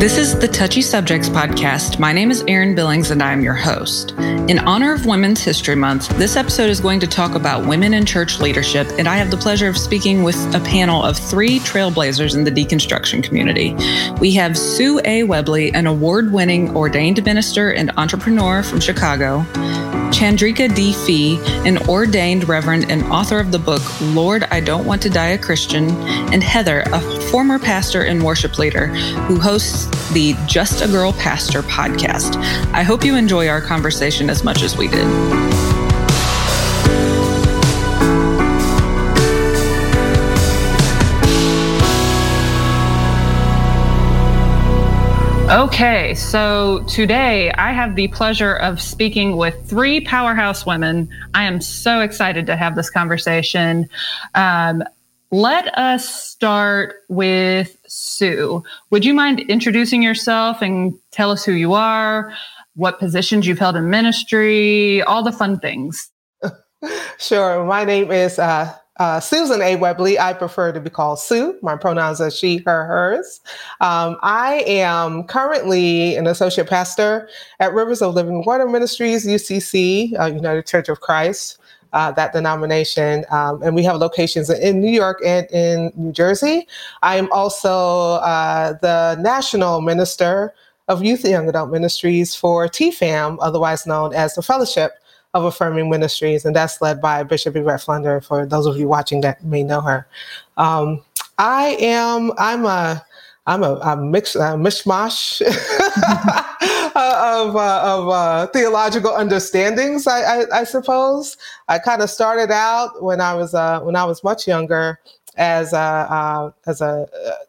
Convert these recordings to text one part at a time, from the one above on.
This is the Touchy Subjects podcast. My name is Erin Billings and I am your host. In honor of Women's History Month, this episode is going to talk about women in church leadership, and I have the pleasure of speaking with a panel of three trailblazers in the deconstruction community. We have Sue A. Webley, an award winning ordained minister and entrepreneur from Chicago. Chandrika D. Fee, an ordained reverend and author of the book Lord, I Don't Want to Die a Christian, and Heather, a former pastor and worship leader who hosts the Just a Girl Pastor podcast. I hope you enjoy our conversation as much as we did. Okay, so today I have the pleasure of speaking with three powerhouse women. I am so excited to have this conversation. Um, let us start with Sue. Would you mind introducing yourself and tell us who you are, what positions you've held in ministry, all the fun things? Sure. My name is uh, uh, Susan A. Webley. I prefer to be called Sue. My pronouns are she, her, hers. Um, I am currently an associate pastor at Rivers of Living Water Ministries, UCC, uh, United Church of Christ. Uh, that denomination, um, and we have locations in New York and in New Jersey. I am also uh, the national minister of Youth and Young Adult Ministries for TFAM, otherwise known as the Fellowship of Affirming Ministries, and that's led by Bishop Yvette Flunder. For those of you watching that may know her, um, I am. I'm a. I'm a, a mix, a mishmash of, uh, of uh, theological understandings. I, I, I suppose I kind of started out when I was uh, when I was much younger as a uh, as a,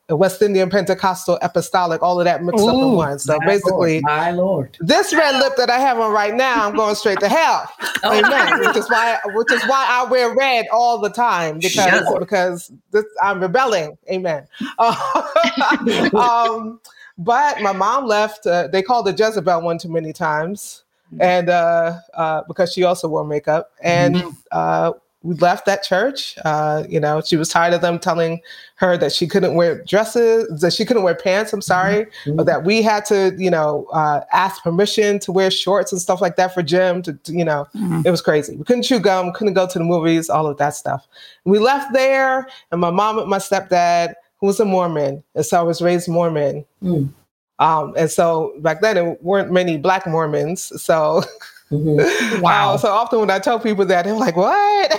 a, West Indian Pentecostal apostolic, all of that mixed Ooh, up in one. So basically, Lord, my Lord, this red lip that I have on right now, I'm going straight to hell. oh. Amen. Which is why which is why I wear red all the time because because this, I'm rebelling. Amen. um, but my mom left. Uh, they called her Jezebel one too many times, mm-hmm. and uh, uh, because she also wore makeup and. Mm-hmm uh, we left that church. Uh, you know, she was tired of them telling her that she couldn't wear dresses, that she couldn't wear pants. I'm sorry, mm-hmm. or that we had to, you know, uh, ask permission to wear shorts and stuff like that for gym. To, to you know, mm-hmm. it was crazy. We couldn't chew gum, couldn't go to the movies, all of that stuff. We left there, and my mom and my stepdad, who was a Mormon, and so I was raised Mormon. Mm. Um, and so back then, there weren't many Black Mormons, so. Mm-hmm. Wow. Uh, so often when I tell people that, they're like, what?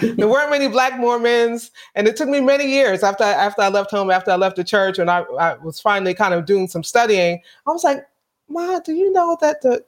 there weren't many black Mormons. And it took me many years after, after I left home, after I left the church, and I, I was finally kind of doing some studying. I was like, Ma, do you know that the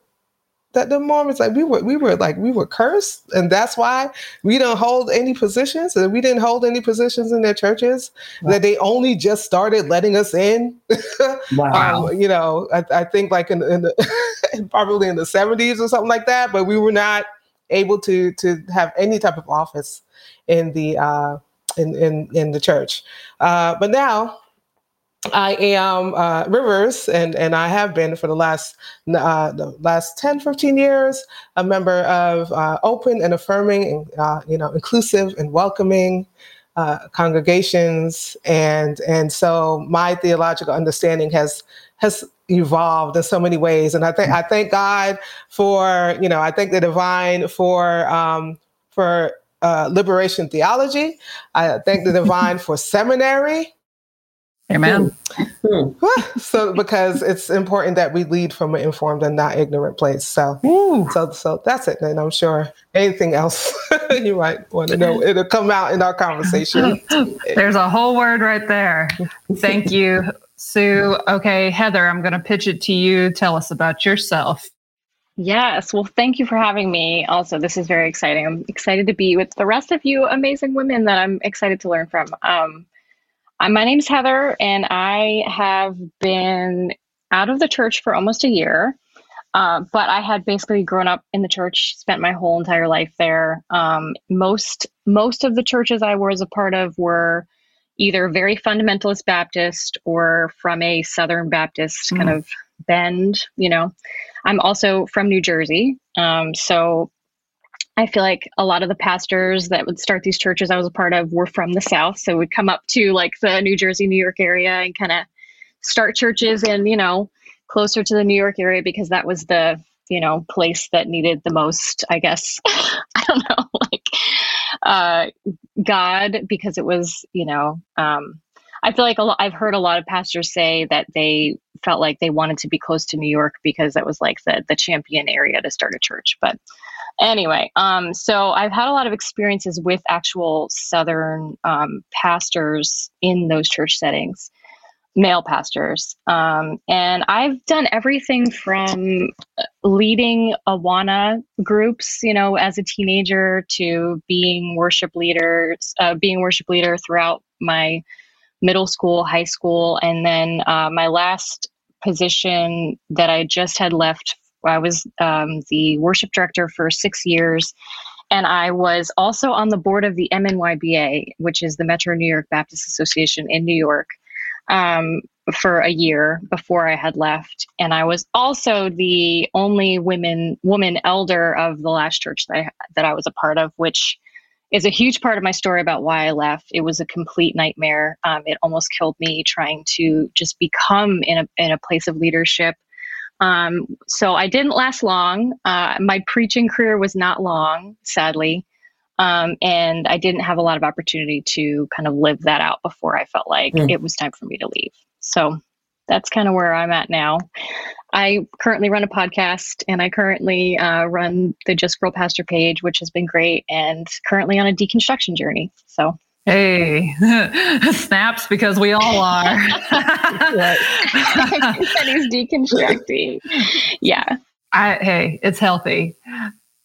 that the Mormons like we were we were like we were cursed, and that's why we don't hold any positions, and we didn't hold any positions in their churches. Wow. That they only just started letting us in. wow. Um, you know, I, I, think like in, in the probably in the seventies or something like that, but we were not able to to have any type of office in the uh, in in in the church. Uh, but now I am uh, Rivers, and, and I have been for the last uh, the last 10, 15 years, a member of uh, open and affirming, and, uh, you know, inclusive and welcoming uh, congregations, and and so my theological understanding has has evolved in so many ways, and I think I thank God for you know I thank the divine for um, for uh, liberation theology. I thank the divine for seminary. Amen. Hmm. so because it's important that we lead from an informed and not ignorant place. So Ooh. so so that's it. And I'm sure anything else you might want to know, it'll come out in our conversation. There's a whole word right there. Thank you, Sue. Okay, Heather, I'm gonna pitch it to you. Tell us about yourself. Yes. Well, thank you for having me. Also, this is very exciting. I'm excited to be with the rest of you amazing women that I'm excited to learn from. Um, my name's Heather, and I have been out of the church for almost a year. Uh, but I had basically grown up in the church, spent my whole entire life there. Um, most most of the churches I was a part of were either very fundamentalist Baptist or from a Southern Baptist mm. kind of bend. You know, I'm also from New Jersey, um, so I feel like a lot of the pastors that would start these churches I was a part of were from the South. So would come up to like the New Jersey, New York area and kind of start churches in, you know, closer to the New York area because that was the, you know, place that needed the most, I guess, I don't know, like uh, God, because it was, you know, um, I feel like a I've heard a lot of pastors say that they felt like they wanted to be close to New York because that was like the the champion area to start a church. But anyway, um, so I've had a lot of experiences with actual Southern um, pastors in those church settings, male pastors, um, and I've done everything from leading Awana groups, you know, as a teenager, to being worship leaders, uh, being worship leader throughout my middle school, high school, and then uh, my last position that I just had left. I was um, the worship director for six years, and I was also on the board of the MNYBA, which is the Metro New York Baptist Association in New York, um, for a year before I had left. And I was also the only women woman elder of the last church that I, that I was a part of, which is a huge part of my story about why I left. It was a complete nightmare. Um, it almost killed me trying to just become in a in a place of leadership. Um, so I didn't last long. Uh, my preaching career was not long, sadly, um, and I didn't have a lot of opportunity to kind of live that out before I felt like mm. it was time for me to leave. So that's kind of where I'm at now. I currently run a podcast and I currently uh, run the Just Girl Pastor page, which has been great, and currently on a deconstruction journey. So, hey, snaps because we all are. he's deconstructing. Yeah. I, hey, it's healthy.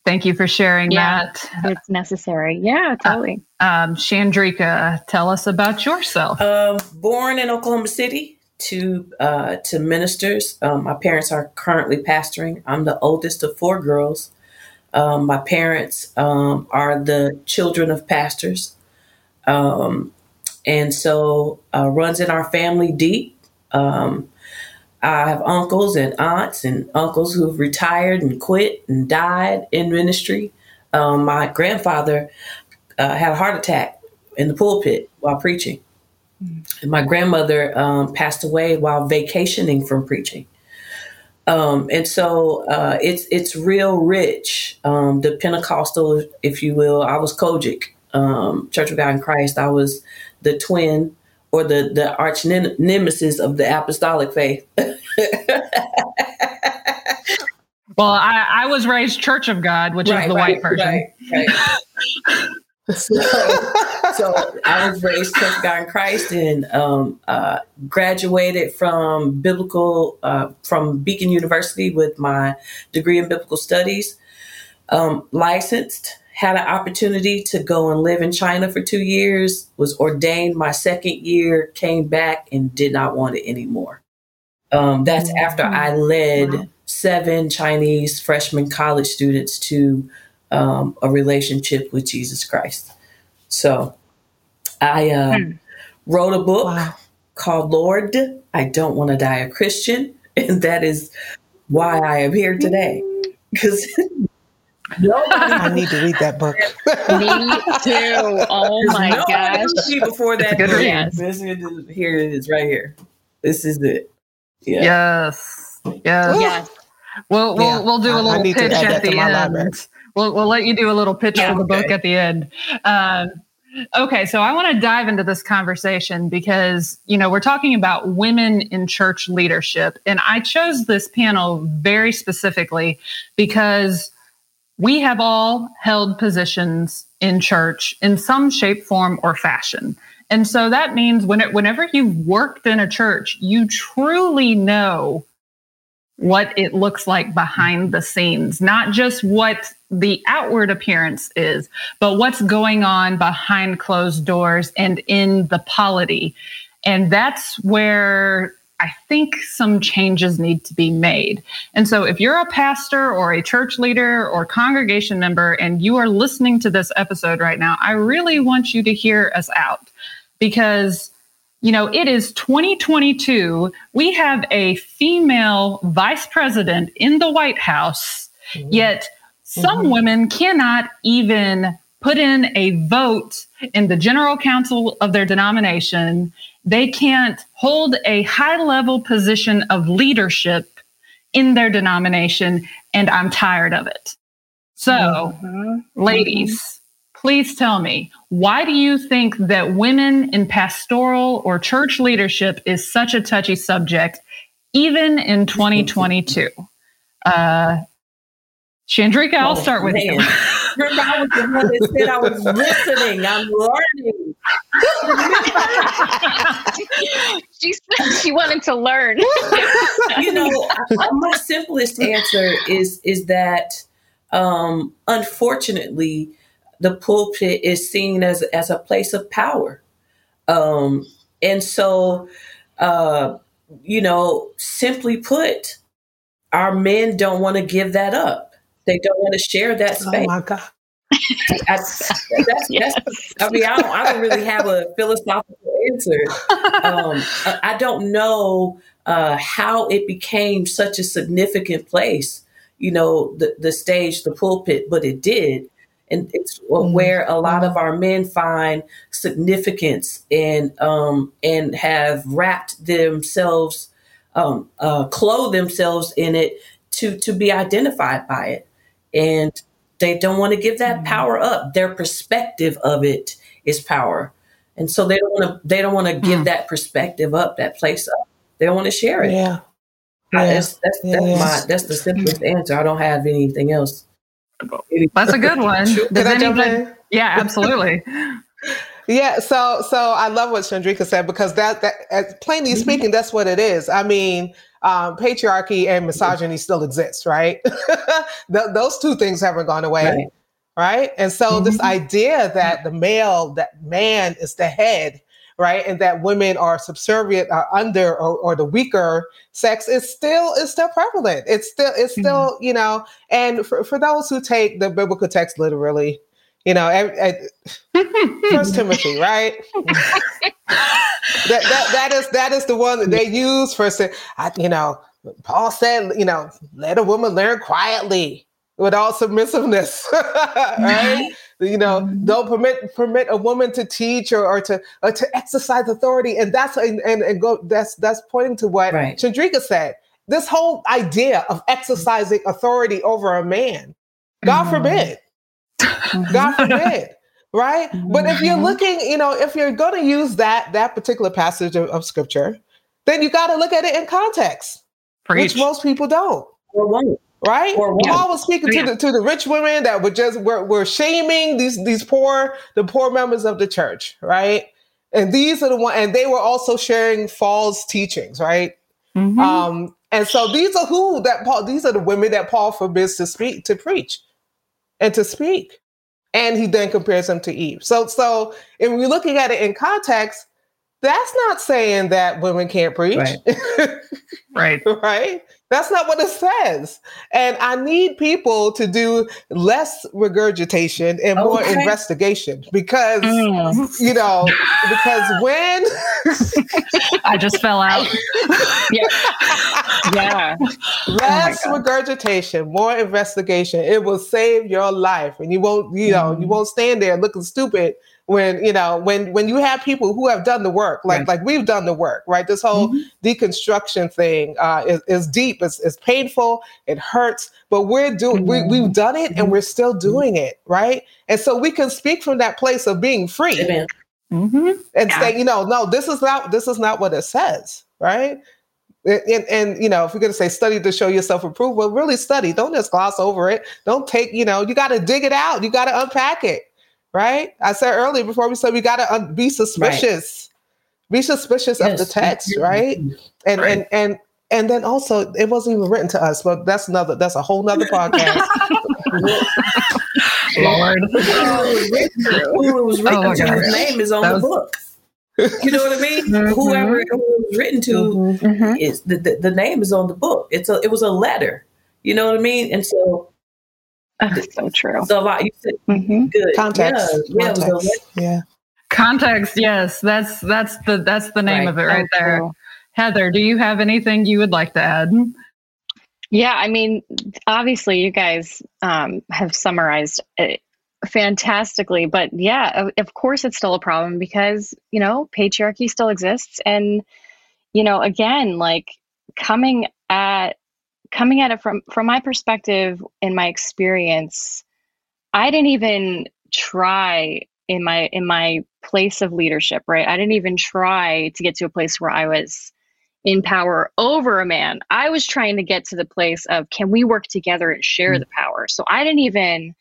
Thank you for sharing yeah, that. It's necessary. Yeah, totally. Uh, um, Chandrika, tell us about yourself. Uh, born in Oklahoma City, two uh, to ministers. Um, my parents are currently pastoring. I'm the oldest of four girls. Um, my parents um, are the children of pastors, um, and so uh, runs in our family deep. Um, I have uncles and aunts and uncles who've retired and quit and died in ministry. Um, my grandfather uh, had a heart attack in the pulpit while preaching. And my grandmother um, passed away while vacationing from preaching. Um, and so uh, it's it's real rich. Um, the Pentecostal, if you will, I was COGIC, um, Church of God in Christ. I was the twin or the the arch nemesis of the apostolic faith. well, I, I, was raised Church of God, which right, is the right, white version. Right, so, so I was raised Church of God in Christ and um, uh, graduated from biblical uh, from Beacon University with my degree in biblical studies. Um, licensed, had an opportunity to go and live in China for two years. Was ordained my second year, came back and did not want it anymore. Um, that's mm-hmm. after I led wow. seven Chinese freshman college students to um, a relationship with Jesus Christ. So I uh, hmm. wrote a book wow. called Lord, I Don't Want to Die a Christian. And that is why I am here today. Because I need to read that book. Me too. Oh my gosh. Before that, book. Yes. This is, here it is right here. This is it. Yeah. Yes. Yes. yes. We'll, we'll, yeah. we'll do a little pitch at the end. We'll, we'll let you do a little pitch yeah, for the okay. book at the end. Um, okay, so I want to dive into this conversation because, you know, we're talking about women in church leadership. And I chose this panel very specifically because we have all held positions in church in some shape, form, or fashion. And so that means when it, whenever you've worked in a church, you truly know what it looks like behind the scenes, not just what the outward appearance is, but what's going on behind closed doors and in the polity. And that's where I think some changes need to be made. And so if you're a pastor or a church leader or congregation member and you are listening to this episode right now, I really want you to hear us out because you know, it is 2022. We have a female vice president in the White House, mm-hmm. yet some mm-hmm. women cannot even put in a vote in the general council of their denomination. They can't hold a high level position of leadership in their denomination. And I'm tired of it. So, mm-hmm. ladies, please tell me why do you think that women in pastoral or church leadership is such a touchy subject, even in 2022? Uh, Chandrika, I'll oh, start with you. Remember, I was the one that said I was listening. I'm learning. she said she wanted to learn. you know, my simplest answer is is that um, unfortunately, the pulpit is seen as as a place of power, um, and so uh, you know, simply put, our men don't want to give that up they don't want to share that space. Oh my God. I, that's, yes. that's, I mean, I don't, I don't really have a philosophical answer. Um, I don't know uh, how it became such a significant place, you know, the, the stage, the pulpit, but it did. And it's mm-hmm. where a lot of our men find significance and um, and have wrapped themselves, um, uh, clothe themselves in it to to be identified by it and they don't want to give that mm-hmm. power up. Their perspective of it is power, and so they don't want to. They don't want to give mm. that perspective up, that place up. They don't want to share it. Yeah, yeah. that's that's, yeah, that's my that's the simplest answer. I don't have anything else. That's a good one. Does anybody, yeah, absolutely. yeah, so so I love what Chandrika said because that that plainly mm-hmm. speaking, that's what it is. I mean, um, patriarchy and misogyny still exists, right? Th- those two things haven't gone away. Right. right? And so mm-hmm. this idea that the male, that man is the head, right? And that women are subservient, are under or, or the weaker sex is still is still prevalent. It's still it's mm-hmm. still, mm-hmm. you know, and for, for those who take the biblical text literally, you know, First Timothy, right? that, that that is that is the one that they use for you know, Paul said, you know, let a woman learn quietly with all submissiveness, right? You know, don't permit permit a woman to teach or, or to or to exercise authority, and that's and, and, and go that's that's pointing to what right. Chandrika said. This whole idea of exercising authority over a man, God mm-hmm. forbid, God forbid. right? But if you're mm-hmm. looking, you know, if you're going to use that that particular passage of, of scripture, then you got to look at it in context, Preach. which most people don't. Or won't. Right? Or Paul was speaking to the to the rich women that were just were, were shaming these these poor the poor members of the church, right? And these are the one, and they were also sharing false teachings, right? Mm-hmm. Um, and so these are who that Paul. These are the women that Paul forbids to speak to preach and to speak. And he then compares him to Eve. So, so if we're looking at it in context, that's not saying that women can't preach. Right. right. right. That's not what it says. And I need people to do less regurgitation and more okay. investigation because, mm. you know, because when I just fell out. yeah. Yeah. Less oh regurgitation, more investigation. It will save your life. And you won't, you know, mm. you won't stand there looking stupid when you know when when you have people who have done the work like right. like we've done the work right this whole mm-hmm. deconstruction thing uh, is, is deep it's, it's painful it hurts but we're doing mm-hmm. we, we've done it and mm-hmm. we're still doing it right and so we can speak from that place of being free mm-hmm. and yeah. say you know no this is not this is not what it says right and, and, you know if you're going to say study to show yourself approved well really study don't just gloss over it don't take you know you got to dig it out you got to unpack it right? I said earlier before we said we got to uh, be suspicious, right. be suspicious yes. of the text, right? And right. and and and then also it wasn't even written to us, but that's another that's a whole nother podcast. Lord, who it was written oh to, his name is on that the was... book. You know what I mean? Mm-hmm. Whoever it was written to mm-hmm. is the, the, the name is on the book. It's a it was a letter. You know what I mean? And so so true. So lot you said mm-hmm. good context. Yeah, context. Yeah, yeah. Context. Yes, that's that's the that's the name right. of it right so there. True. Heather, do you have anything you would like to add? Yeah, I mean, obviously, you guys um, have summarized it fantastically. But yeah, of, of course, it's still a problem because, you know, patriarchy still exists. And, you know, again, like coming at, coming at it from from my perspective in my experience i didn't even try in my in my place of leadership right? I didn't even try to get to a place where i was in power over a man. I was trying to get to the place of can we work together and share mm-hmm. the power? So i didn't even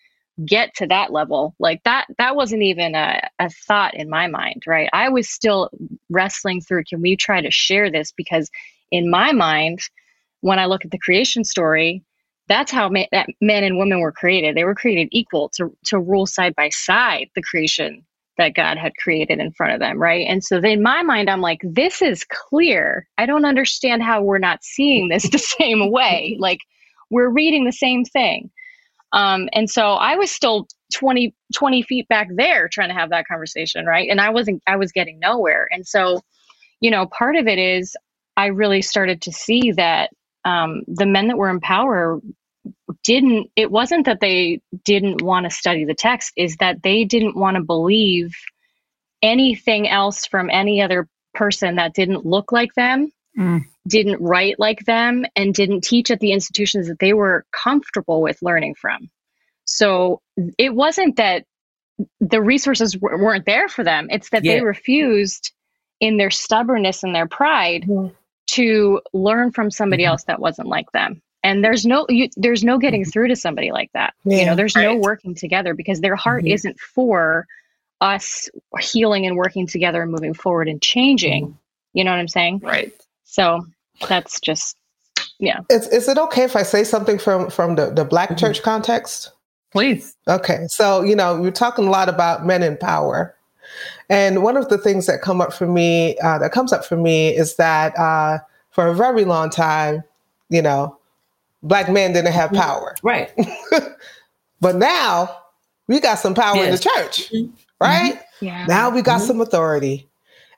get to that level. Like that that wasn't even a, a thought in my mind right? I was still wrestling through can we try to share this? Because in my mind when i look at the creation story that's how ma- that men and women were created. They were created equal to to rule side by side the creation that God had created in front of them, right? And so in my mind, I'm like, this is clear. I don't understand how we're not seeing this the same way. Like we're reading the same thing. Um, and so I was still 20, 20 feet back there trying to have that conversation, right? And I wasn't, I was getting nowhere. And so, you know, part of it is I really started to see that um, the men that were in power didn't it wasn't that they didn't want to study the text is that they didn't want to believe anything else from any other person that didn't look like them mm. didn't write like them and didn't teach at the institutions that they were comfortable with learning from so it wasn't that the resources w- weren't there for them it's that yeah. they refused in their stubbornness and their pride mm to learn from somebody mm-hmm. else that wasn't like them and there's no you, there's no getting mm-hmm. through to somebody like that yeah, you know there's right. no working together because their heart mm-hmm. isn't for us healing and working together and moving forward and changing mm-hmm. you know what i'm saying right so that's just yeah is, is it okay if i say something from from the, the black mm-hmm. church context please okay so you know we're talking a lot about men in power and one of the things that come up for me, uh, that comes up for me, is that uh, for a very long time, you know, black men didn't have mm-hmm. power. Right. but now we got some power yes. in the church, mm-hmm. right? Mm-hmm. Yeah. Now we got mm-hmm. some authority.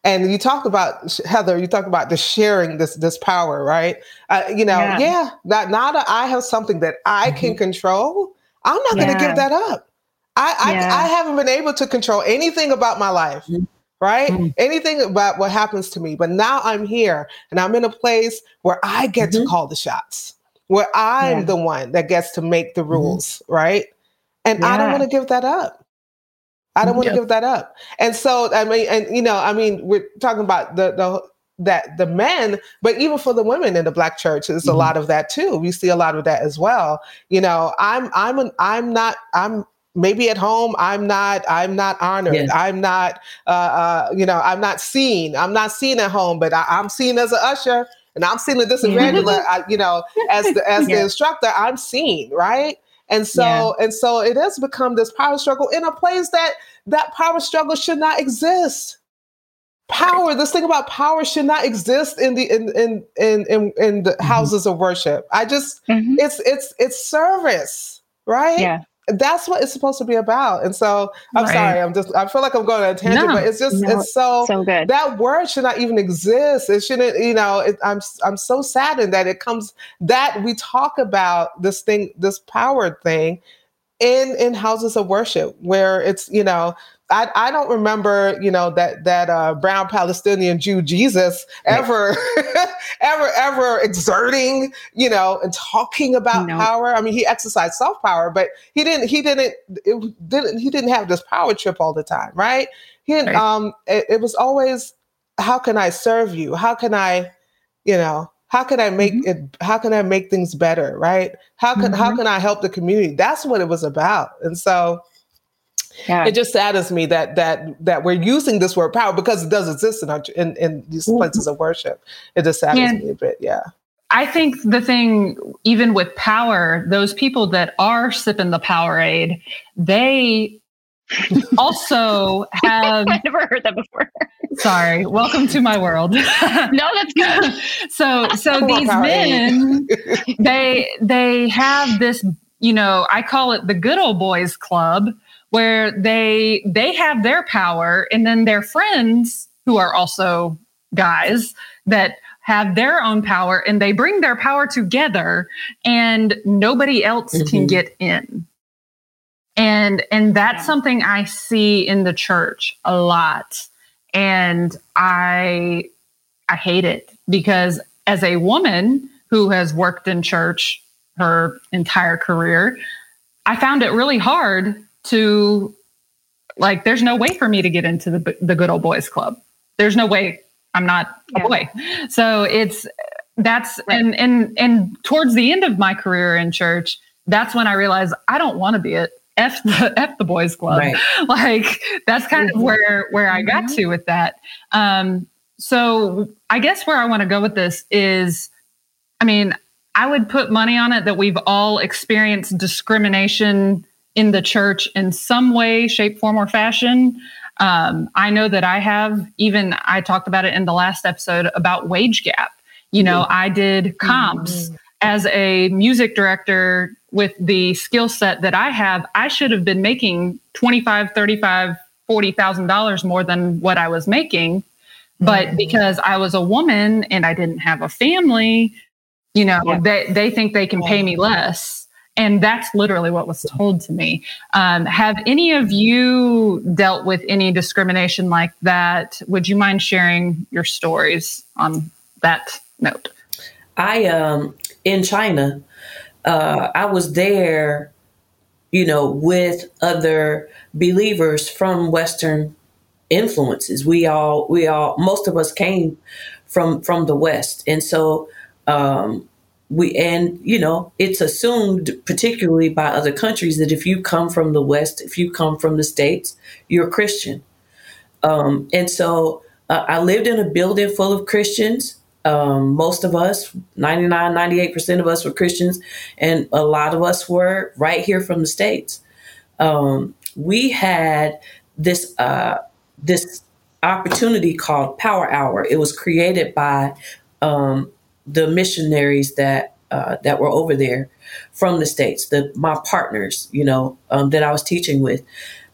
And you talk about Heather. You talk about the sharing this this power, right? Uh, you know, yeah. yeah. That now that I have something that I can mm-hmm. control, I'm not going to give that up. I, yeah. I, I haven't been able to control anything about my life, mm-hmm. right? Mm-hmm. Anything about what happens to me. But now I'm here and I'm in a place where I get mm-hmm. to call the shots, where I'm yeah. the one that gets to make the mm-hmm. rules, right? And yeah. I don't want to give that up. I don't want to give that up. And so, I mean, and you know, I mean, we're talking about the the that the men, but even for the women in the black church, there's mm-hmm. a lot of that too. We see a lot of that as well. You know, I'm I'm an, I'm not I'm maybe at home i'm not i'm not honored. Yeah. i'm not uh, uh, you know i'm not seen. I'm not seen at home but I, am seen as an usher and i'm seen as this evangelist you know as the as the instructor i'm seen right? And so yeah. and so it has become this power struggle in a place that that power struggle should not exist. Power this thing about power should not exist in the in in in in, in the mm-hmm. houses of worship. I just mm-hmm. it's it's it's service right? Yeah that's what it's supposed to be about. And so I'm right. sorry, I'm just I feel like I'm going on a tangent, no, but it's just no, it's so, so good. That word should not even exist. It shouldn't, you know, it, I'm I'm so saddened that it comes that we talk about this thing, this power thing in in houses of worship where it's, you know, I, I don't remember, you know, that that uh, brown Palestinian Jew Jesus ever, ever, ever exerting, you know, and talking about no. power. I mean, he exercised self power, but he didn't. He didn't. It didn't. He didn't have this power trip all the time, right? He didn't. Right. Um, it, it was always, how can I serve you? How can I, you know, how can I make mm-hmm. it? How can I make things better? Right? How can mm-hmm. how can I help the community? That's what it was about, and so yeah. It just saddens me that that that we're using this word power because it does exist in our, in, in these mm-hmm. places of worship. It just saddens yeah. me a bit. Yeah. I think the thing, even with power, those people that are sipping the Powerade, they also have I've never heard that before. Sorry. Welcome to my world. no, that's good. so so these men they they have this, you know, I call it the good old boys club where they they have their power and then their friends who are also guys that have their own power and they bring their power together and nobody else mm-hmm. can get in And and that's yeah. something I see in the church a lot. And I I hate it because as a woman who has worked in church her entire career, I found it really hard to like there's no way for me to get into the the good old boys club. There's no way I'm not a boy. So it's that's right. and and and towards the end of my career in church, that's when I realized I don't want to be it. F the F the boys club. Right. Like that's kind of where where I got mm-hmm. to with that. Um, so I guess where I want to go with this is, I mean, I would put money on it that we've all experienced discrimination in the church in some way, shape, form, or fashion. Um, I know that I have. Even I talked about it in the last episode about wage gap. You know, mm-hmm. I did comps. Mm-hmm as a music director with the skill set that I have, I should have been making 25, 35, $40,000 more than what I was making. But mm-hmm. because I was a woman and I didn't have a family, you know, yeah. they, they think they can pay me less. And that's literally what was told to me. Um, have any of you dealt with any discrimination like that? Would you mind sharing your stories on that note? I um in China, uh, I was there, you know, with other believers from Western influences. We all, we all, most of us came from from the West, and so um, we, and you know, it's assumed, particularly by other countries, that if you come from the West, if you come from the states, you're Christian. Um, and so uh, I lived in a building full of Christians. Um, most of us, 99, 98% of us were Christians, and a lot of us were right here from the States. Um, we had this, uh, this opportunity called Power Hour. It was created by um, the missionaries that, uh, that were over there from the States, the, my partners, you know, um, that I was teaching with.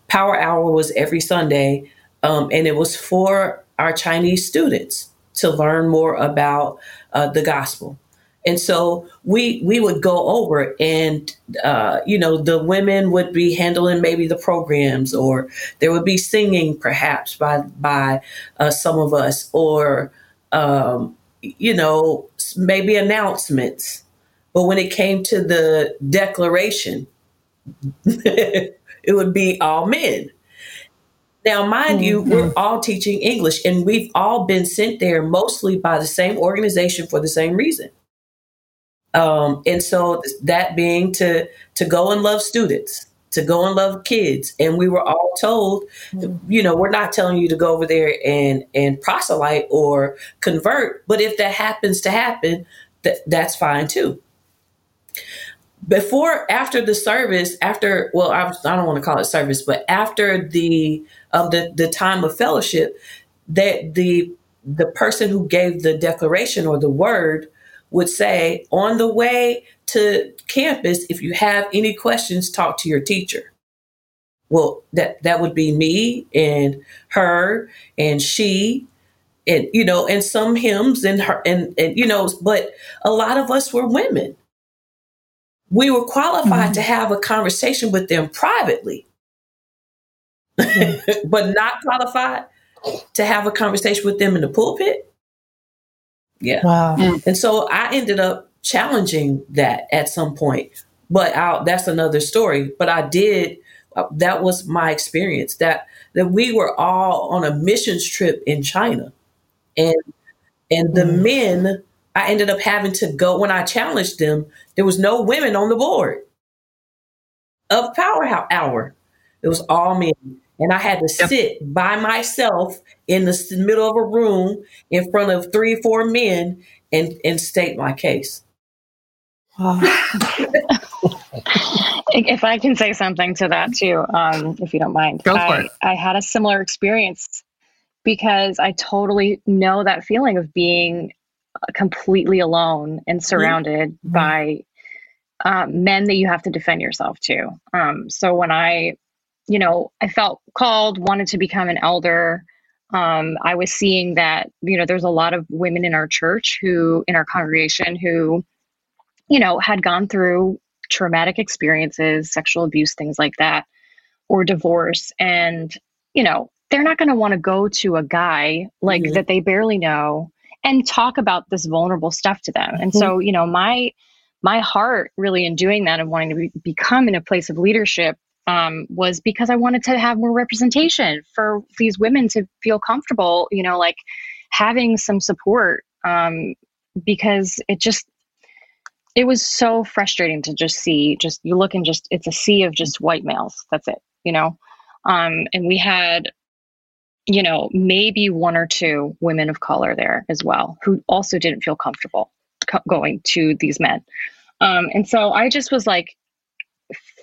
Power Hour was every Sunday, um, and it was for our Chinese students to learn more about uh, the gospel. And so we we would go over, and uh, you know, the women would be handling maybe the programs, or there would be singing, perhaps by by uh, some of us, or um, you know, maybe announcements. But when it came to the declaration, it would be all men. Now, mind mm-hmm. you, we're all teaching English and we've all been sent there mostly by the same organization for the same reason. Um, and so that being to to go and love students, to go and love kids. And we were all told, mm-hmm. you know, we're not telling you to go over there and and proselyte or convert, but if that happens to happen, that that's fine too before after the service after well I, I, don't want to call it service but after the of the the time of fellowship that the the person who gave the declaration or the word would say on the way to campus if you have any questions talk to your teacher well that that would be me and her and she and you know and some hymns and her and and you know but a lot of us were women we were qualified mm-hmm. to have a conversation with them privately, mm-hmm. but not qualified to have a conversation with them in the pulpit. Yeah. Wow. Mm. And so I ended up challenging that at some point, but I'll, that's another story. But I did. Uh, that was my experience. That that we were all on a missions trip in China, and and the mm. men I ended up having to go when I challenged them. There was no women on the board of Power Hour. It was all men, and I had to yep. sit by myself in the middle of a room in front of three, four men, and and state my case. if I can say something to that too, um, if you don't mind, Go for I, it. I had a similar experience because I totally know that feeling of being completely alone and surrounded mm-hmm. by um, men that you have to defend yourself to. Um, so when I, you know, I felt called, wanted to become an elder. Um, I was seeing that, you know, there's a lot of women in our church who, in our congregation, who, you know, had gone through traumatic experiences, sexual abuse, things like that, or divorce. And, you know, they're not going to want to go to a guy like mm-hmm. that they barely know and talk about this vulnerable stuff to them. And mm-hmm. so, you know, my my heart really in doing that and wanting to be, become in a place of leadership um, was because I wanted to have more representation for these women to feel comfortable, you know, like having some support um, because it just it was so frustrating to just see just you look and just it's a sea of just white males. That's it you know? Um, and we had you know maybe one or two women of color there as well who also didn't feel comfortable co- going to these men. Um, and so i just was like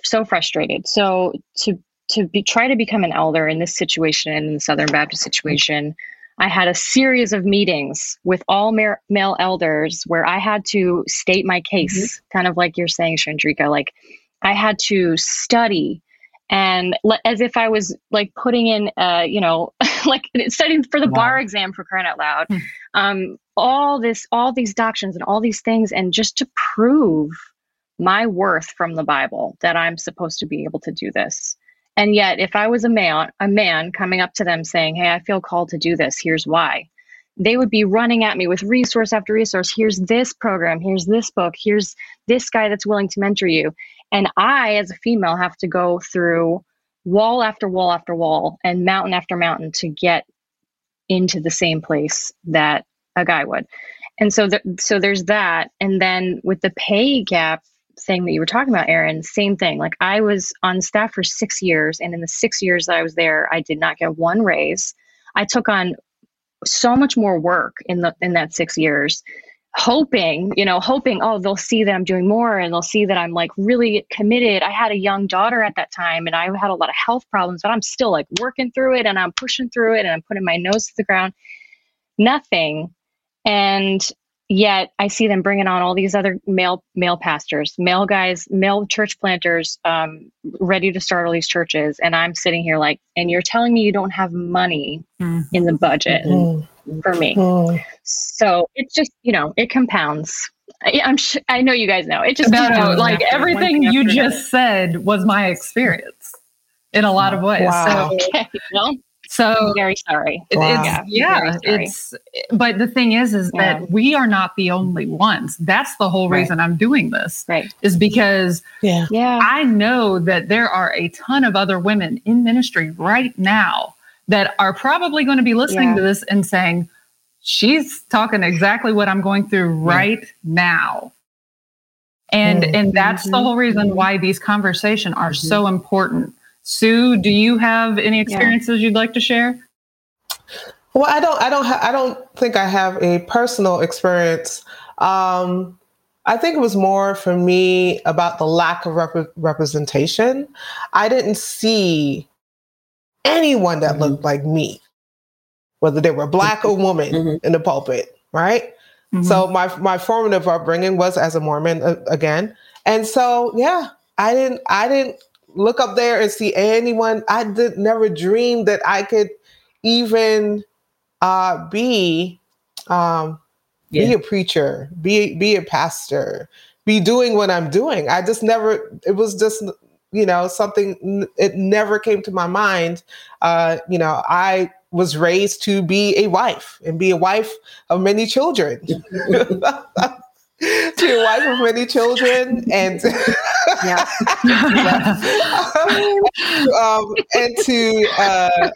so frustrated so to to be try to become an elder in this situation in the southern baptist situation I had a series of meetings with all male elders where I had to state my case, mm-hmm. kind of like you're saying, Chandrika. Like I had to study and as if I was like putting in, uh, you know, like studying for the wow. bar exam for crying out loud. Hmm. Um, all this, all these doctrines and all these things, and just to prove my worth from the Bible that I'm supposed to be able to do this. And yet, if I was a man, a man coming up to them saying, "Hey, I feel called to do this. Here's why," they would be running at me with resource after resource. Here's this program. Here's this book. Here's this guy that's willing to mentor you. And I, as a female, have to go through wall after wall after wall and mountain after mountain to get into the same place that a guy would. And so, the, so there's that. And then with the pay gap thing that you were talking about, Erin, same thing. Like I was on staff for six years, and in the six years that I was there, I did not get one raise. I took on so much more work in the in that six years hoping you know hoping oh they'll see that i'm doing more and they'll see that i'm like really committed i had a young daughter at that time and i had a lot of health problems but i'm still like working through it and i'm pushing through it and i'm putting my nose to the ground nothing and yet I see them bringing on all these other male male pastors, male guys, male church planters, um, ready to start all these churches, and I'm sitting here like, and you're telling me you don't have money mm. in the budget mm. for me. Mm. So it's just you know it compounds. I, am sh- I know you guys know it just About, like everything you just said was my experience in a lot of ways. Wow. So, okay, well, so very sorry. Wow. It's, yeah, sorry. it's but the thing is is yeah. that we are not the only ones. That's the whole reason right. I'm doing this. Right. Is because yeah. yeah. I know that there are a ton of other women in ministry right now that are probably going to be listening yeah. to this and saying, She's talking exactly what I'm going through right now. And mm-hmm. and that's the whole reason mm-hmm. why these conversations are mm-hmm. so important Sue, do you have any experiences yeah. you'd like to share? Well, I don't. I don't. Ha- I don't think I have a personal experience. Um, I think it was more for me about the lack of rep- representation. I didn't see anyone that mm-hmm. looked like me, whether they were black or woman mm-hmm. in the pulpit, right? Mm-hmm. So my my formative upbringing was as a Mormon uh, again, and so yeah, I didn't I didn't look up there and see anyone. I did never dream that I could even uh, be um, yeah. be a preacher, be be a pastor, be doing what I'm doing. I just never. It was just you know something. It never came to my mind. Uh, you know, I was raised to be a wife and be a wife of many children. to your wife of many children and yeah. um, and to uh,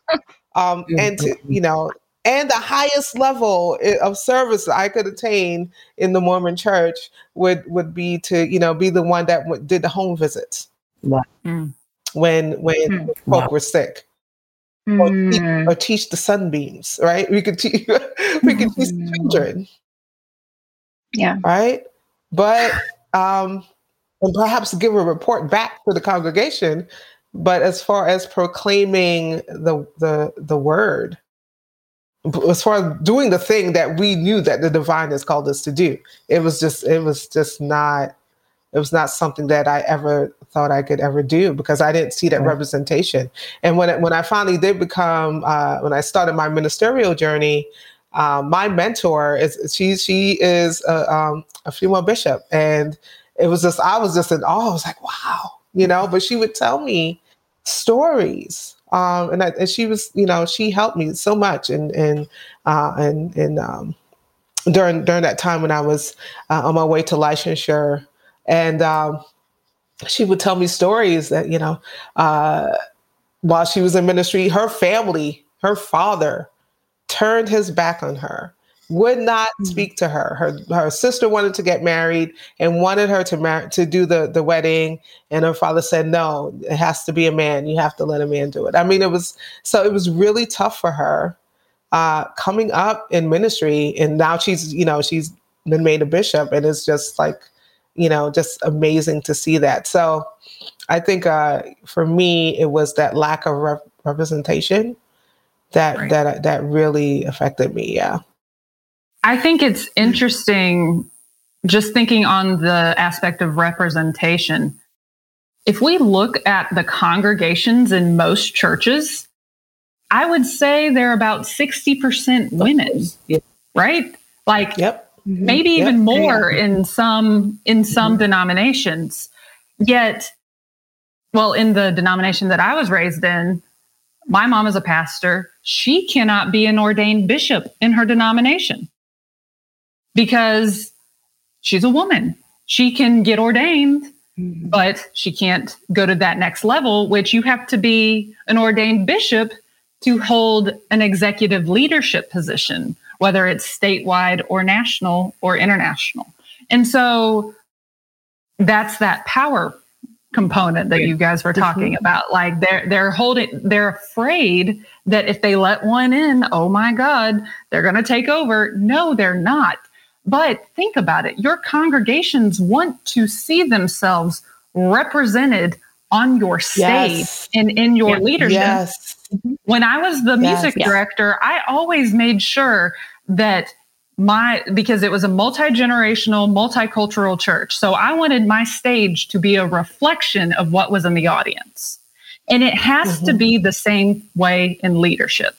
um, and to you know and the highest level of service I could attain in the Mormon Church would would be to you know be the one that w- did the home visits wow. mm. when when mm. folk wow. were sick. Mm. Or, teach, hmm. or, teach, the sunbeams, right? We could teach we could teach the hmm. children yeah. Right. But, um, and perhaps give a report back to the congregation. But as far as proclaiming the, the, the word, as far as doing the thing that we knew that the divine has called us to do, it was just, it was just not, it was not something that I ever thought I could ever do because I didn't see that right. representation. And when it, when I finally did become, uh, when I started my ministerial journey, um, my mentor is she she is a, um, a female bishop and it was just I was just in awe. I was like, wow, you know. But she would tell me stories, um, and I, and she was, you know, she helped me so much, and and uh, and and um, during during that time when I was uh, on my way to licensure, and um, she would tell me stories that you know, uh, while she was in ministry, her family, her father, turned his back on her would not mm. speak to her. Her her sister wanted to get married and wanted her to marry to do the the wedding, and her father said, "No, it has to be a man. You have to let a man do it." I mean, it was so it was really tough for her uh, coming up in ministry, and now she's you know she's been made a bishop, and it's just like you know just amazing to see that. So I think uh, for me, it was that lack of rep- representation that right. that that really affected me. Yeah. I think it's interesting just thinking on the aspect of representation. If we look at the congregations in most churches, I would say they're about 60% women, right? Like yep. Mm-hmm. maybe yep. even more yeah. in some in some mm-hmm. denominations. Yet well, in the denomination that I was raised in, my mom is a pastor. She cannot be an ordained bishop in her denomination because she's a woman. She can get ordained, mm-hmm. but she can't go to that next level, which you have to be an ordained bishop to hold an executive leadership position, whether it's statewide or national or international. And so that's that power component that you guys were talking mm-hmm. about. Like they're they're holding they're afraid that if they let one in, oh my God, they're gonna take over. No, they're not. But think about it your congregations want to see themselves represented on your stage yes. and in your yeah. leadership. Yes. When I was the music yes. director, I always made sure that my because it was a multi-generational multicultural church so i wanted my stage to be a reflection of what was in the audience and it has mm-hmm. to be the same way in leadership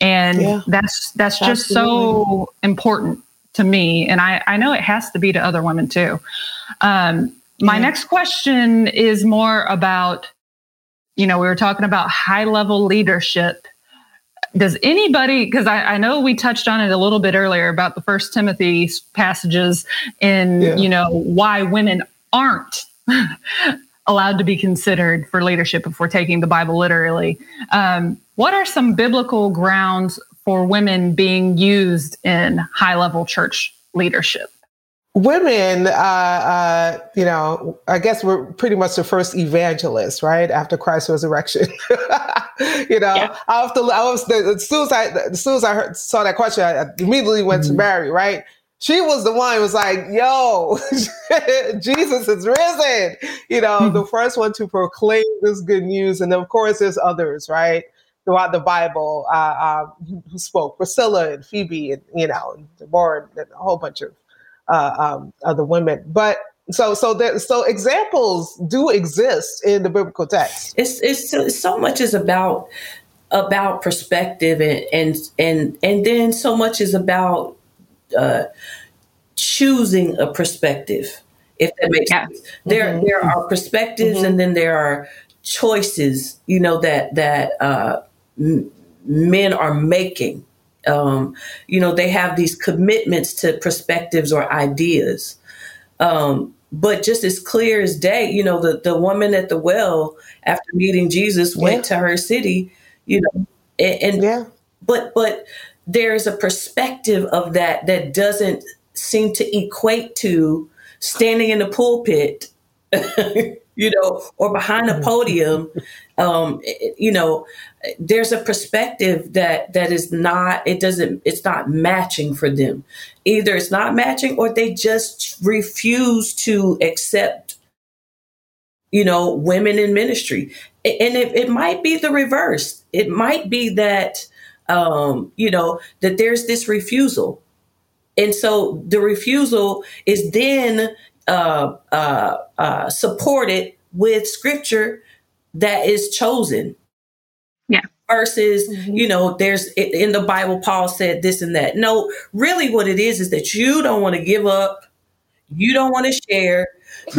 and yeah. that's that's just so important to me, and I, I know it has to be to other women too. Um, my yeah. next question is more about, you know, we were talking about high level leadership. Does anybody, because I, I, know we touched on it a little bit earlier about the first Timothy passages in, yeah. you know, why women aren't allowed to be considered for leadership if we're taking the Bible literally. Um, what are some biblical grounds for women being used in high level church leadership? Women, uh, uh, you know, I guess we're pretty much the first evangelists, right? After Christ's resurrection, you know, yeah. after I was as soon as I as soon as I heard, saw that question, I immediately went mm-hmm. to Mary, right? She was the one who was like, "Yo, Jesus is risen!" You know, mm-hmm. the first one to proclaim this good news, and of course, there's others, right? throughout the Bible uh, uh, who spoke Priscilla and Phoebe and you know and Deborah and a whole bunch of uh, um, other women. But so so that so examples do exist in the biblical text. It's it's so much is about about perspective and and and and then so much is about uh, choosing a perspective. If that makes yeah. sense, there mm-hmm. there are perspectives, mm-hmm. and then there are choices. You know that that uh, men are making. Um, you know, they have these commitments to perspectives or ideas. Um, but just as clear as day, you know, the, the woman at the well after meeting Jesus went yeah. to her city, you know, and, and yeah. but but there's a perspective of that that doesn't seem to equate to standing in the pulpit you know, or behind a podium, um, you know, there's a perspective that that is not it doesn't it's not matching for them. Either it's not matching or they just refuse to accept you know women in ministry. And it, it might be the reverse. It might be that um, you know that there's this refusal. And so the refusal is then uh, uh, uh, supported with scripture that is chosen. Yeah. Versus, mm-hmm. you know, there's in the Bible, Paul said this and that. No, really, what it is is that you don't want to give up you don't want to share,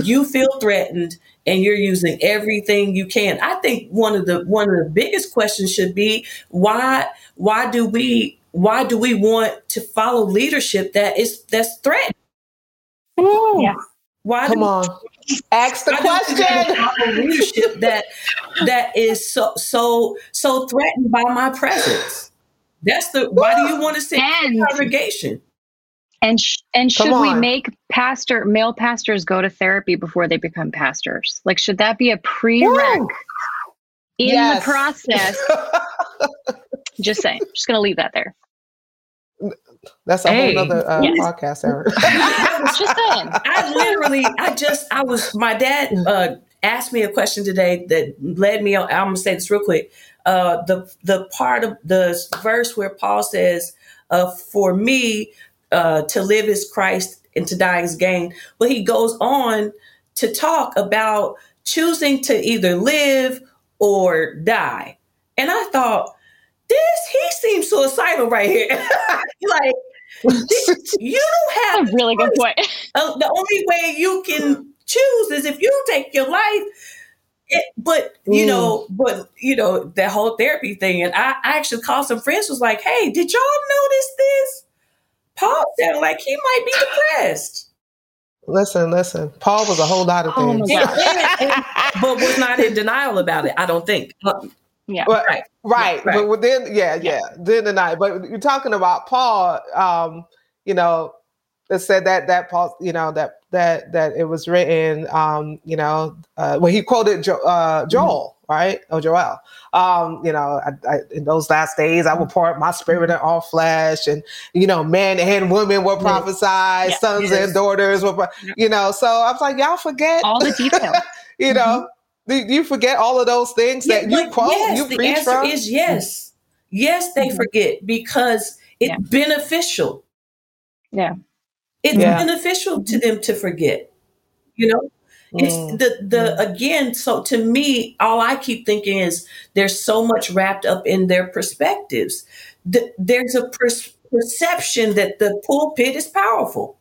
you feel threatened, and you're using everything you can. I think one of the one of the biggest questions should be why why do we why do we want to follow leadership that is that's threatened? Yeah. Why Come do, on. Ask the why do we want to question. leadership that that is so so so threatened by my presence? That's the why do you want to sit in And- congregation? And sh- and should we make pastor male pastors go to therapy before they become pastors? Like, should that be a prereq Woo. in Yes. the process? Just saying. Just gonna leave that there. That's a Hey. whole other uh, Yes. podcast, Ever. Just saying. I literally, I just, I was, my dad uh, asked me a question today that led me on. I'm gonna say this real quick. Uh, the the part of the verse where Paul says, uh, "For me, uh, to live is Christ, and to die is gain." But he goes on to talk about choosing to either live or die, and I thought, this he seems suicidal right here. like you don't have That's a really good point. Uh, the only way you can choose is if you take your life. It, but you Mm. know, but you know that whole therapy thing, and I, I actually called some friends. Was like, "Hey, did y'all notice this? Paul sounded like he might be depressed, listen, listen. Paul was a whole lot of Oh things. God. And- and- but was not in denial about it. I don't think. Yeah. But- Right. right, Right. but then, yeah, yeah, then the night. But you're talking about Paul. Um, you know, it said that that Paul, you know, that that that it was written. Um, you know, uh, when he quoted jo- uh, Joel, right, Oh, Joel. Um, you know, I, I, in those last days, I will pour out my spirit in all flesh, and you know, men and women will prophesy, Yeah. sons Yes. and daughters will, pro- you know. So I was like, y'all forget All the details. you know, do do you forget all of those things that you quote, yes, you the preach answer from? is yes. Yes, they Mhm. forget because it's Yeah. beneficial. Yeah. It's Yeah. beneficial to them to forget. You know, it's Mm. the the again. So to me, all I keep thinking is there's so much wrapped up in their perspectives. Th- there's a per- perception that the pulpit is powerful.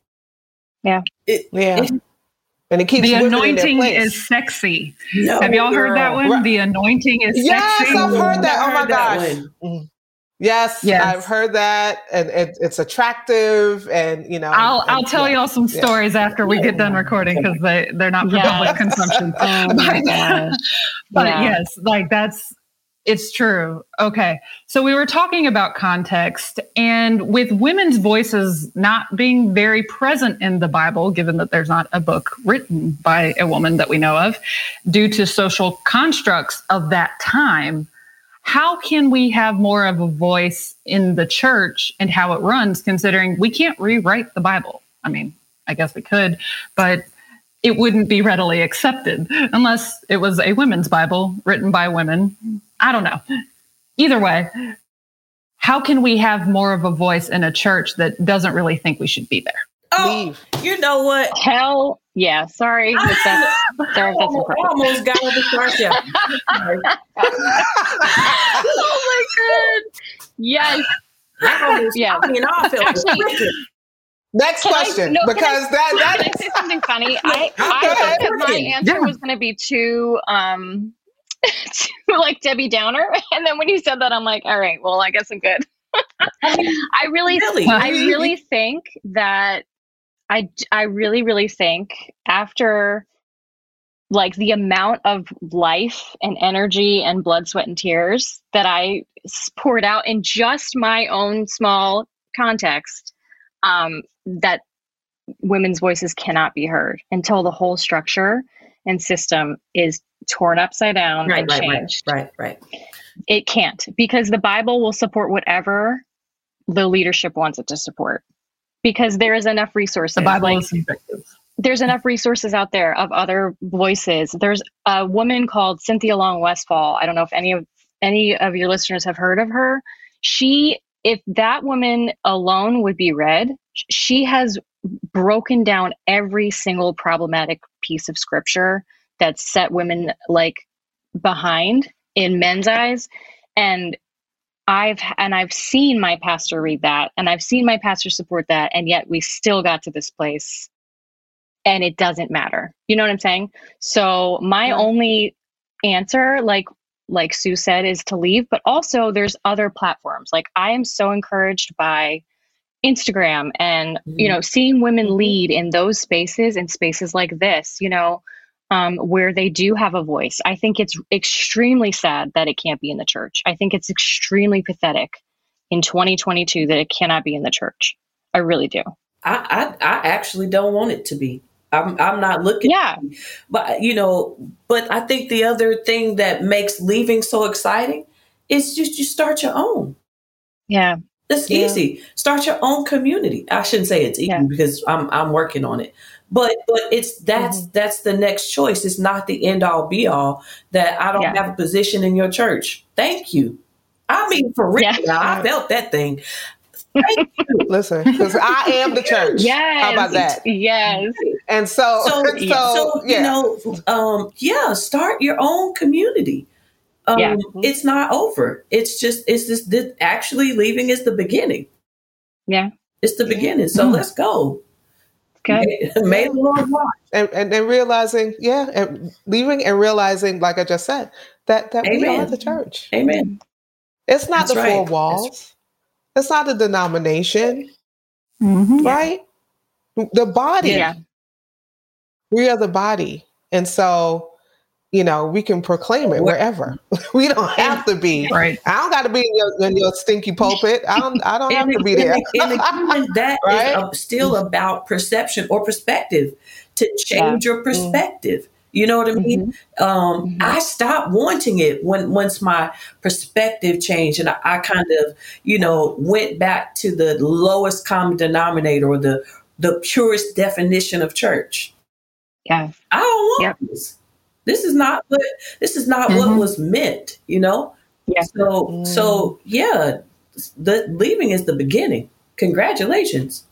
yeah, It- and it keeps the women in their anointing place. is sexy. no, Have y'all heard that one? Right. The anointing is Yes, sexy. Yes, I've heard that. I Oh my heard that gosh. Mm. Yes, Yes. I've heard that, and it, it's attractive, and you know, I'll and- I'll tell yeah. y'all some Yeah. stories after we get done recording because they they're not for Yes. public consumption. Oh But- gosh. but Yeah. yes, like that's it's true. Okay. So we were talking about context and with women's voices not being very present in the Bible, given that there's not a book written by a woman that we know of, due to social constructs of that time, how can we have more of a voice in the church and how it runs, considering we can't rewrite the Bible? I mean, I guess we could, but it wouldn't be readily accepted unless it was a women's Bible written by women. I don't know. Either way, how can we have more of a voice in a church that doesn't really think we should be there? Oh, Leave. you know what? Hell yeah. Sorry. But that's, sorry if that's I almost got over Starship. oh my god. Yes. Yeah. I mean, I felt Actually- Next Can I- question, no, because that Can I that say something funny? I, I thought that my Yeah. answer was going to be too, um, too like Debbie Downer, and then when you said that, I'm like, all right, well, I guess I'm good. I mean, I really, really. I really think that I, I really, really think after like the amount of life and energy and blood, sweat, and tears that I poured out in just my own small context, um, that women's voices cannot be heard until the whole structure and system is torn upside down right, and right, right, changed. right, right. It can't because the Bible will support whatever the leadership wants it to support because there is enough resources. The Bible Like, is subjective. there's enough resources out there of other voices. There's a woman called Cynthia Long Westfall. I don't know if any of any of your listeners have heard of her. She, if that woman alone would be read, she has broken down every single problematic piece of scripture that set women like behind in men's eyes and I've and I've seen my pastor read that and I've seen my pastor support that and yet we still got to this place and it doesn't matter. You know what I'm saying? So my Yeah. only answer, like like Sue said, is to leave. But also there's other platforms. Like I am so encouraged by Instagram and you Mhm. know seeing women lead in those spaces and spaces like this, you know, um, where they do have a voice. I think it's extremely sad that it can't be in the church. I think it's extremely pathetic in 2022 that it cannot be in the church. I really do. I, I, I actually don't want it to be. I'm, I'm not looking. Yeah. But you know, but I think the other thing that makes leaving so exciting is just you start your own. Yeah. It's Yeah. easy. Start your own community. I shouldn't say it's easy Yeah. because I'm I'm working on it. But but it's that's that's the next choice. It's not the end all be all that I don't Yeah. have a position in your church. Thank you. I mean for real. Yeah. I felt that thing. Thank you. Listen, because I am the church. Yes. How about that? Yes. And so, so, so, so yeah. you know, um, yeah, start your own community. Um, Yeah. It's not over. It's just, it's just, this, actually leaving is the beginning. Yeah. It's the beginning. So Mm. let's go. Okay. May, may the Lord watch. and, and then realizing, yeah, and leaving and realizing, like I just said, that that we Amen. are the church. Amen. It's not That's the right. four That's- walls. It's not the denomination, Mhm. right? The body. Yeah. We are the body, and so you know we can proclaim it wherever. we don't have to be. Right. I don't got to be in your, in your stinky pulpit. I don't. I don't have to be there. the- in the kingdom, that is Right? uh, still about perception or perspective to change your perspective. You know what I mean? Um, I stopped wanting it when once my perspective changed, and I, I kind of, you know, went back to the lowest common denominator or the the purest definition of church. Yeah. I don't want Yep. this. This is not what this is not what Mhm. was meant. You know. Yeah. So Mm. so yeah, the leaving is the beginning. Congratulations.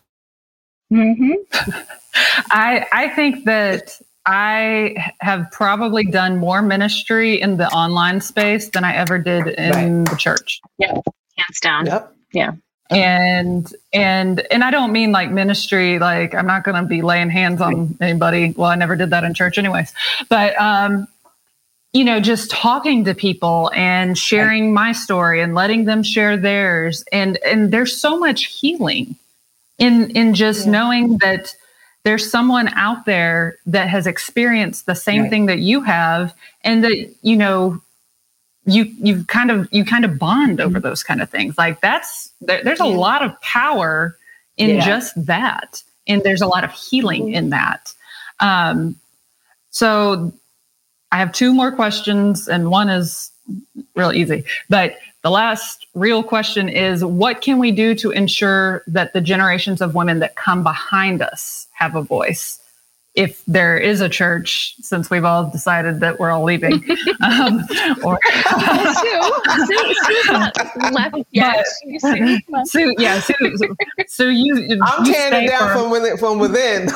hmm I I think that I have probably done more ministry in the online space than I ever did in the church. Yeah, Hands down. Yep. And and and I don't mean like ministry like I'm not going to be laying hands on anybody. Well, I never did that in church anyways. But um you know, just talking to people and sharing my story and letting them share theirs and and there's so much healing in in just Yeah. knowing that there's someone out there that has experienced the same Right. thing that you have and that you know you you kind of you kind of bond over those kind of things. Like that's there, there's a lot of power in Yeah. just that and there's a lot of healing Mhm. in that. Um so i have two more questions and one is real easy. But the last real question is what can we do to ensure that the generations of women that come behind us have a voice if there is a church since we've all decided that we're all leaving um, or Sue, Sue, Sue's not left yet. You see, come. Sue, yeah, Sue, Sue, Sue you, I'm you tearing it down for- from within. From within.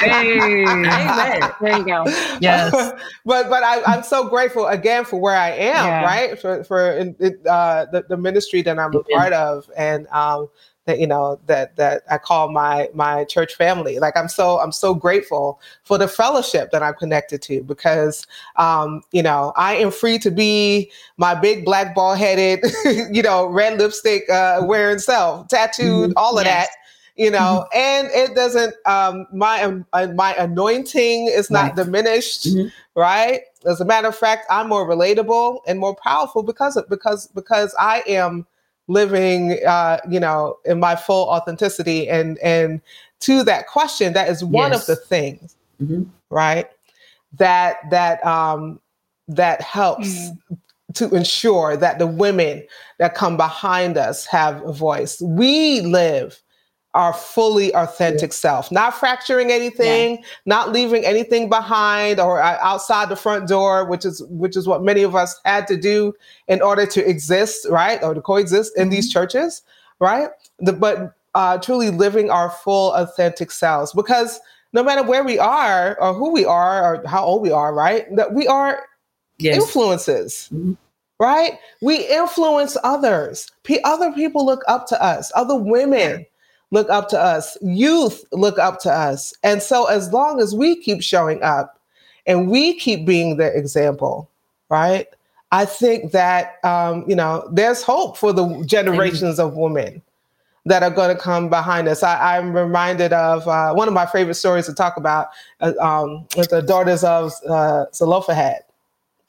Hey. Amen. There you go. Yes. but but I, I'm so grateful again for where I am, Yeah. right? For for uh, the the ministry that I'm a Yeah. part of, and um, that you know that that I call my my church family. Like I'm so I'm so grateful for the fellowship that I'm connected to because um, you know I am free to be my big black ball headed, you know, red lipstick uh, wearing self, tattooed, all of Yes. that you know and it doesn't um my um, uh, my anointing is not Right. diminished Mhm. right as a matter of fact i'm more relatable and more powerful because of because because i am living uh you know in my full authenticity and and to that question that is one Yes. of the things Mhm. right that that um that helps Mm. to ensure that the women that come behind us have a voice we live our fully authentic self, not fracturing anything, not leaving anything behind or uh, outside the front door, which is which is what many of us had to do in order to exist, right, or to coexist in these churches, right? The, but uh, truly living our full authentic selves, because no matter where we are or who we are or how old we are, right, that we are Yes. influences Mhm. right? We influence others. P- other people look up to us. Other women look up to us. Youth look up to us. And so, as long as we keep showing up and we keep being the example, right? I think that, um, you know, there's hope for the generations of women that are going to come behind us. I, am reminded of uh, one of my favorite stories to talk about uh, um, with the daughters of uh, Zelophehad.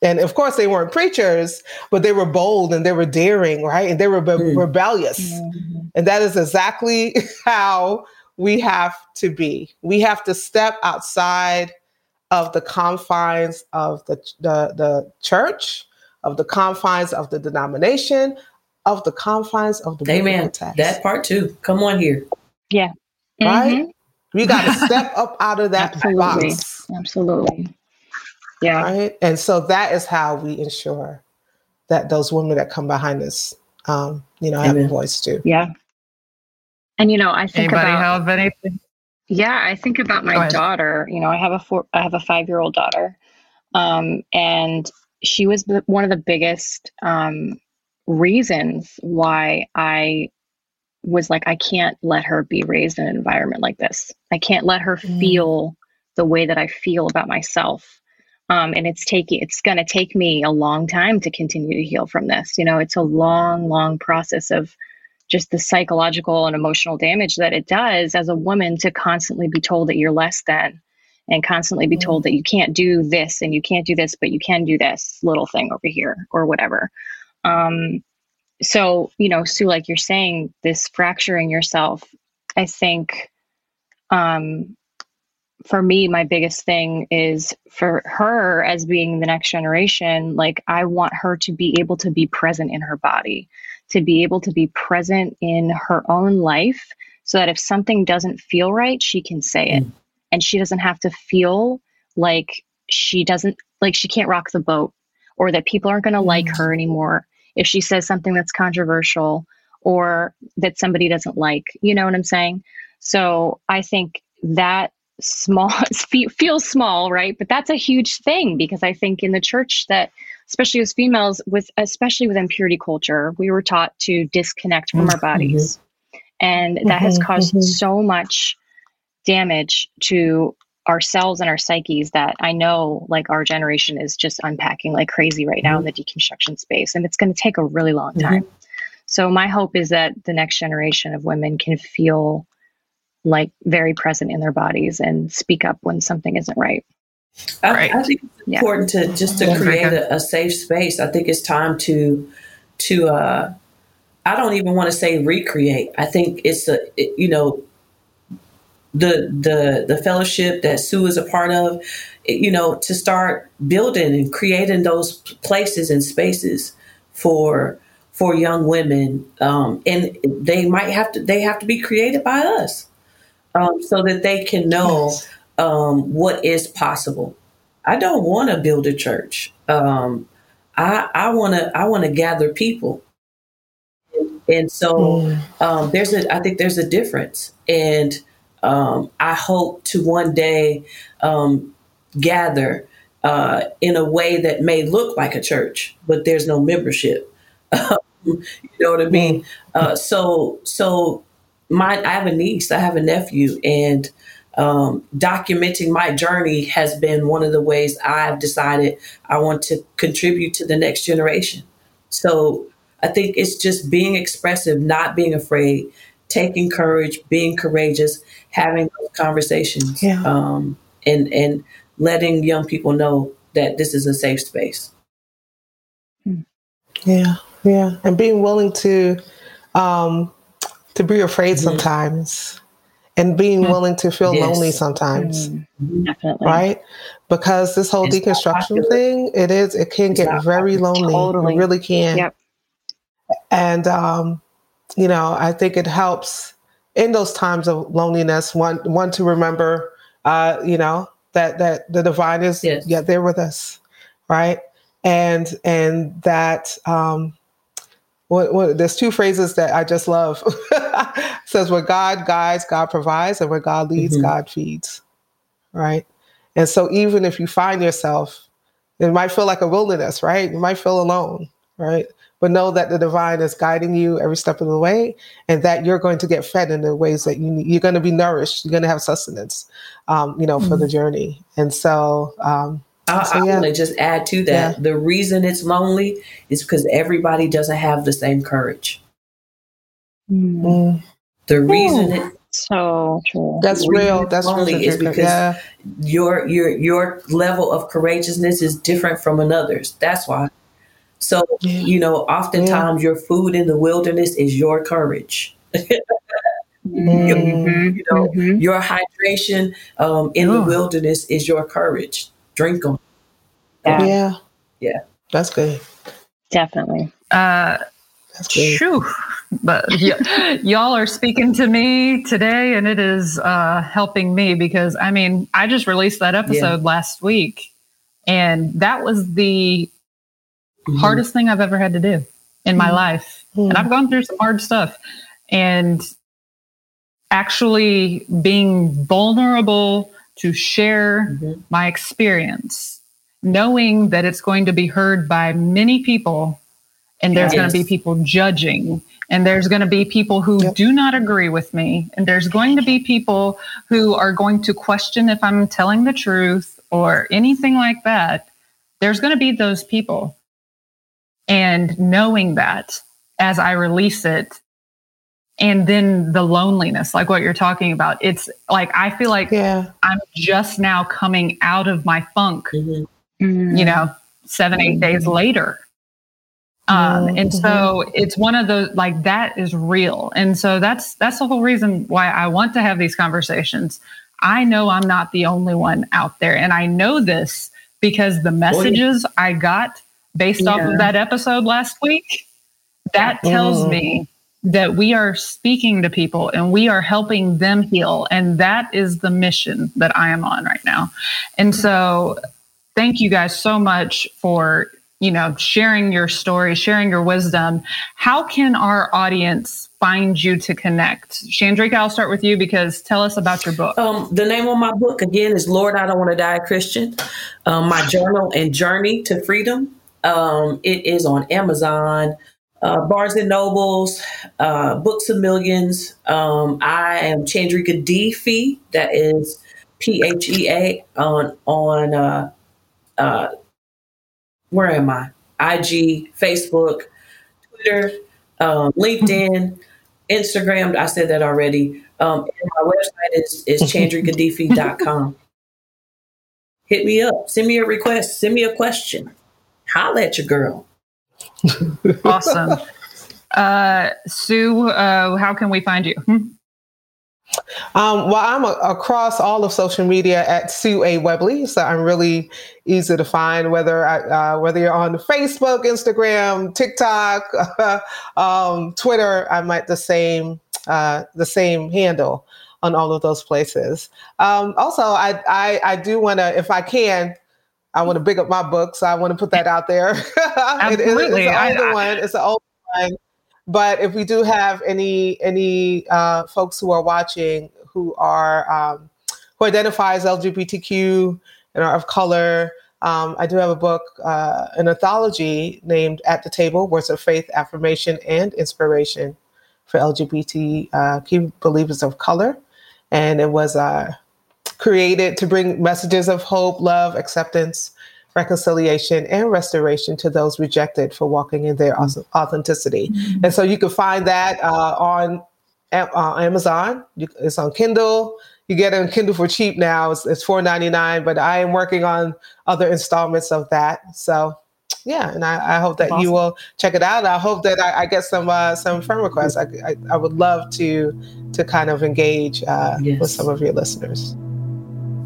And of course, they weren't preachers, but they were bold and they were daring, right? And they were mm. rebellious. Mm-hmm. And that is exactly how we have to be. We have to step outside of the confines of the, the, the church, of the confines of the denomination, of the confines of the Amen. Text. That part too. Come on here. Yeah. Right? Mm-hmm. We got to step up out of that Absolutely. box. Absolutely. Yeah. Right. And so that is how we ensure that those women that come behind us, um, you know, Amen. have a voice too. Yeah. And you know, I think Anybody about have anything? Yeah, I think about my daughter. You know, I have a four, I have a five year old daughter, um, and she was one of the biggest um, reasons why I was like, I can't let her be raised in an environment like this. I can't let her mm. feel the way that I feel about myself. Um, and it's taking it's going to take me a long time to continue to heal from this you know it's a long long process of just the psychological and emotional damage that it does as a woman to constantly be told that you're less than and constantly be told mm. that you can't do this and you can't do this but you can do this little thing over here or whatever um, so you know sue like you're saying this fracturing yourself i think um, for me, my biggest thing is for her as being the next generation, like I want her to be able to be present in her body, to be able to be present in her own life so that if something doesn't feel right, she can say it. Mm. And she doesn't have to feel like she doesn't, like she can't rock the boat or that people aren't going to mm. like her anymore if she says something that's controversial or that somebody doesn't like. You know what I'm saying? So I think that small feels small right but that's a huge thing because i think in the church that especially as females with especially with impurity culture we were taught to disconnect from our bodies mm-hmm. and that mm-hmm, has caused mm-hmm. so much damage to ourselves and our psyches that i know like our generation is just unpacking like crazy right now in the deconstruction space and it's going to take a really long mm-hmm. time so my hope is that the next generation of women can feel like very present in their bodies and speak up when something isn't right. I, right. I think it's yeah. important to just to create a, a, safe space. I think it's time to to uh, I don't even want to say recreate. I think it's a it, you know the the the fellowship that Sue is a part of, you know, to start building and creating those places and spaces for for young women, um, and they might have to they have to be created by us um, so that they can know um, what is possible. I don't want to build a church. Um, I want to I want to gather people, and so mm. Um, there's a I think there's a difference, and um, I hope to one day um, gather uh, in a way that may look like a church, but there's no membership. you know what I mean? Mm. Uh, so so my I have a niece, I have a nephew, and um, documenting my journey has been one of the ways I've decided I want to contribute to the next generation. So I think it's just being expressive, not being afraid, taking courage, being courageous, having conversations, yeah. um, and and letting young people know that this is a safe space. Yeah, yeah, and being willing to um, to be afraid sometimes and being mm-hmm. willing to feel yes. lonely sometimes. Definitely. Right? Because this whole it's deconstruction thing, it is, it can it's get very lonely. Totally. It really can. Yep. And, um, you know, I think it helps in those times of loneliness, one, one to remember, uh, you know, that, that the divine is yes. yeah, there with us. Right. And, and that, um, what, what, there's two phrases that I just love. says where God guides, God provides, and where God leads, mm-hmm. God feeds. Right. And so even if you find yourself, it might feel like a wilderness, right? You might feel alone, right? but know that the divine is guiding you every step of the way and that you're going to get fed in the ways that you need. You're going to be nourished. You're going to have sustenance, um, you know, mm-hmm. for the mm-hmm. journey. And so, um, I, so, yeah. I want to just add to that. Yeah. The reason it's lonely is because everybody doesn't have the same courage. Mm. The reason Ooh. it so true. That's real. That's lonely is because yeah. your your your level of courageousness is different from another's. That's why. So yeah. you know, oftentimes yeah. your food in the wilderness is your courage. mm-hmm. you, know, mm-hmm. your hydration um, in the wilderness is your courage. Drink them. Yeah. Yeah. yeah. That's good. Definitely. Uh, That's good. But y- y'all are speaking to me today, and it is uh, helping me because I mean, I just released that episode yeah. last week, and that was the mm-hmm. hardest thing I've ever had to do in my mm-hmm. life. Mm-hmm. And I've gone through some hard stuff. And actually being vulnerable to share mm-hmm. my experience, knowing that it's going to be heard by many people and there's yes. going to be people judging and there's going to be people who yep. do not agree with me and there's going to be people who are going to question if I'm telling the truth or anything like that. There's going to be those people. And knowing that as I release it and then the loneliness like what you're talking about it's like i feel like yeah. i'm just now coming out of my funk mm-hmm. you know seven eight days mm-hmm. later um, and so mm-hmm. it's one of those like that is real and so that's that's the whole reason why i want to have these conversations i know i'm not the only one out there and i know this because the messages i got based yeah. off of that episode last week that tells mm. me that we are speaking to people and we are helping them heal. And that is the mission that I am on right now. And so thank you guys so much for, you know, sharing your story, sharing your wisdom. How can our audience find you to connect? Chandrika, I'll start with you because tell us about your book. Um, the name of my book again is Lord, I Don't Want to Die a Christian. Um, my journal and journey to freedom. Um, it is on Amazon, uh, Barnes and Nobles, uh, Books of Millions. Um, I am Chandrika D Phea. That is P H E A on on uh, uh, where am I? IG, Facebook, Twitter, um, LinkedIn, Instagram. I said that already. Um, and my website is is chandrikadphea.com. Hit me up. Send me a request. Send me a question. Holla at your girl awesome. Uh, Sue, uh, how can we find you? Hmm? Um, well, I'm a, across all of social media at Sue A. Webley, so I'm really easy to find. Whether I, uh, whether you're on Facebook, Instagram, TikTok, um, Twitter, I'm at the same uh, the same handle on all of those places. Um, also, I I, I do want to, if I can, I want to big up my book, So I want to put that out there. Absolutely. it, it's an older I, one. It's an old one. But if we do have any any uh, folks who are watching who are um, who identify as LGBTQ and are of color, um, I do have a book, uh, an anthology named At the Table: Words of Faith, Affirmation, and Inspiration for LGBT uh, believers of color, and it was uh, created to bring messages of hope, love, acceptance, reconciliation, and restoration to those rejected for walking in their authenticity. Mm-hmm. And so you can find that uh, on uh, Amazon. It's on Kindle. You get it on Kindle for cheap now. It's, it's $4.99, but I am working on other installments of that. So yeah, and I, I hope that awesome. you will check it out. I hope that I, I get some uh, some friend requests. I, I, I, would love to to kind of engage uh, yes. with some of your listeners.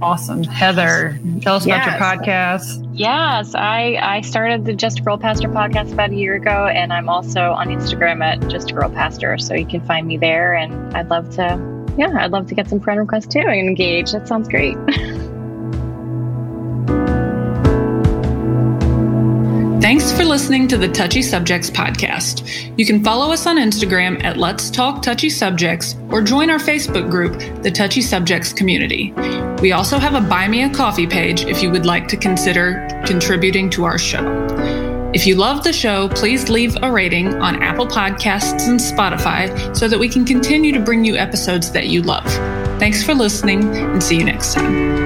Awesome. Heather, tell us yes. about your podcast. Yes, I, I started the Just a Girl Pastor podcast about a year ago, and I'm also on Instagram at Just a Girl Pastor. So you can find me there, and I'd love to, yeah, I'd love to get some friend requests too and engage. That sounds great. Thanks for listening to the Touchy Subjects podcast. You can follow us on Instagram at Let's Talk Touchy Subjects or join our Facebook group, the Touchy Subjects Community. We also have a Buy Me a Coffee page if you would like to consider contributing to our show. If you love the show, please leave a rating on Apple Podcasts and Spotify so that we can continue to bring you episodes that you love. Thanks for listening and see you next time.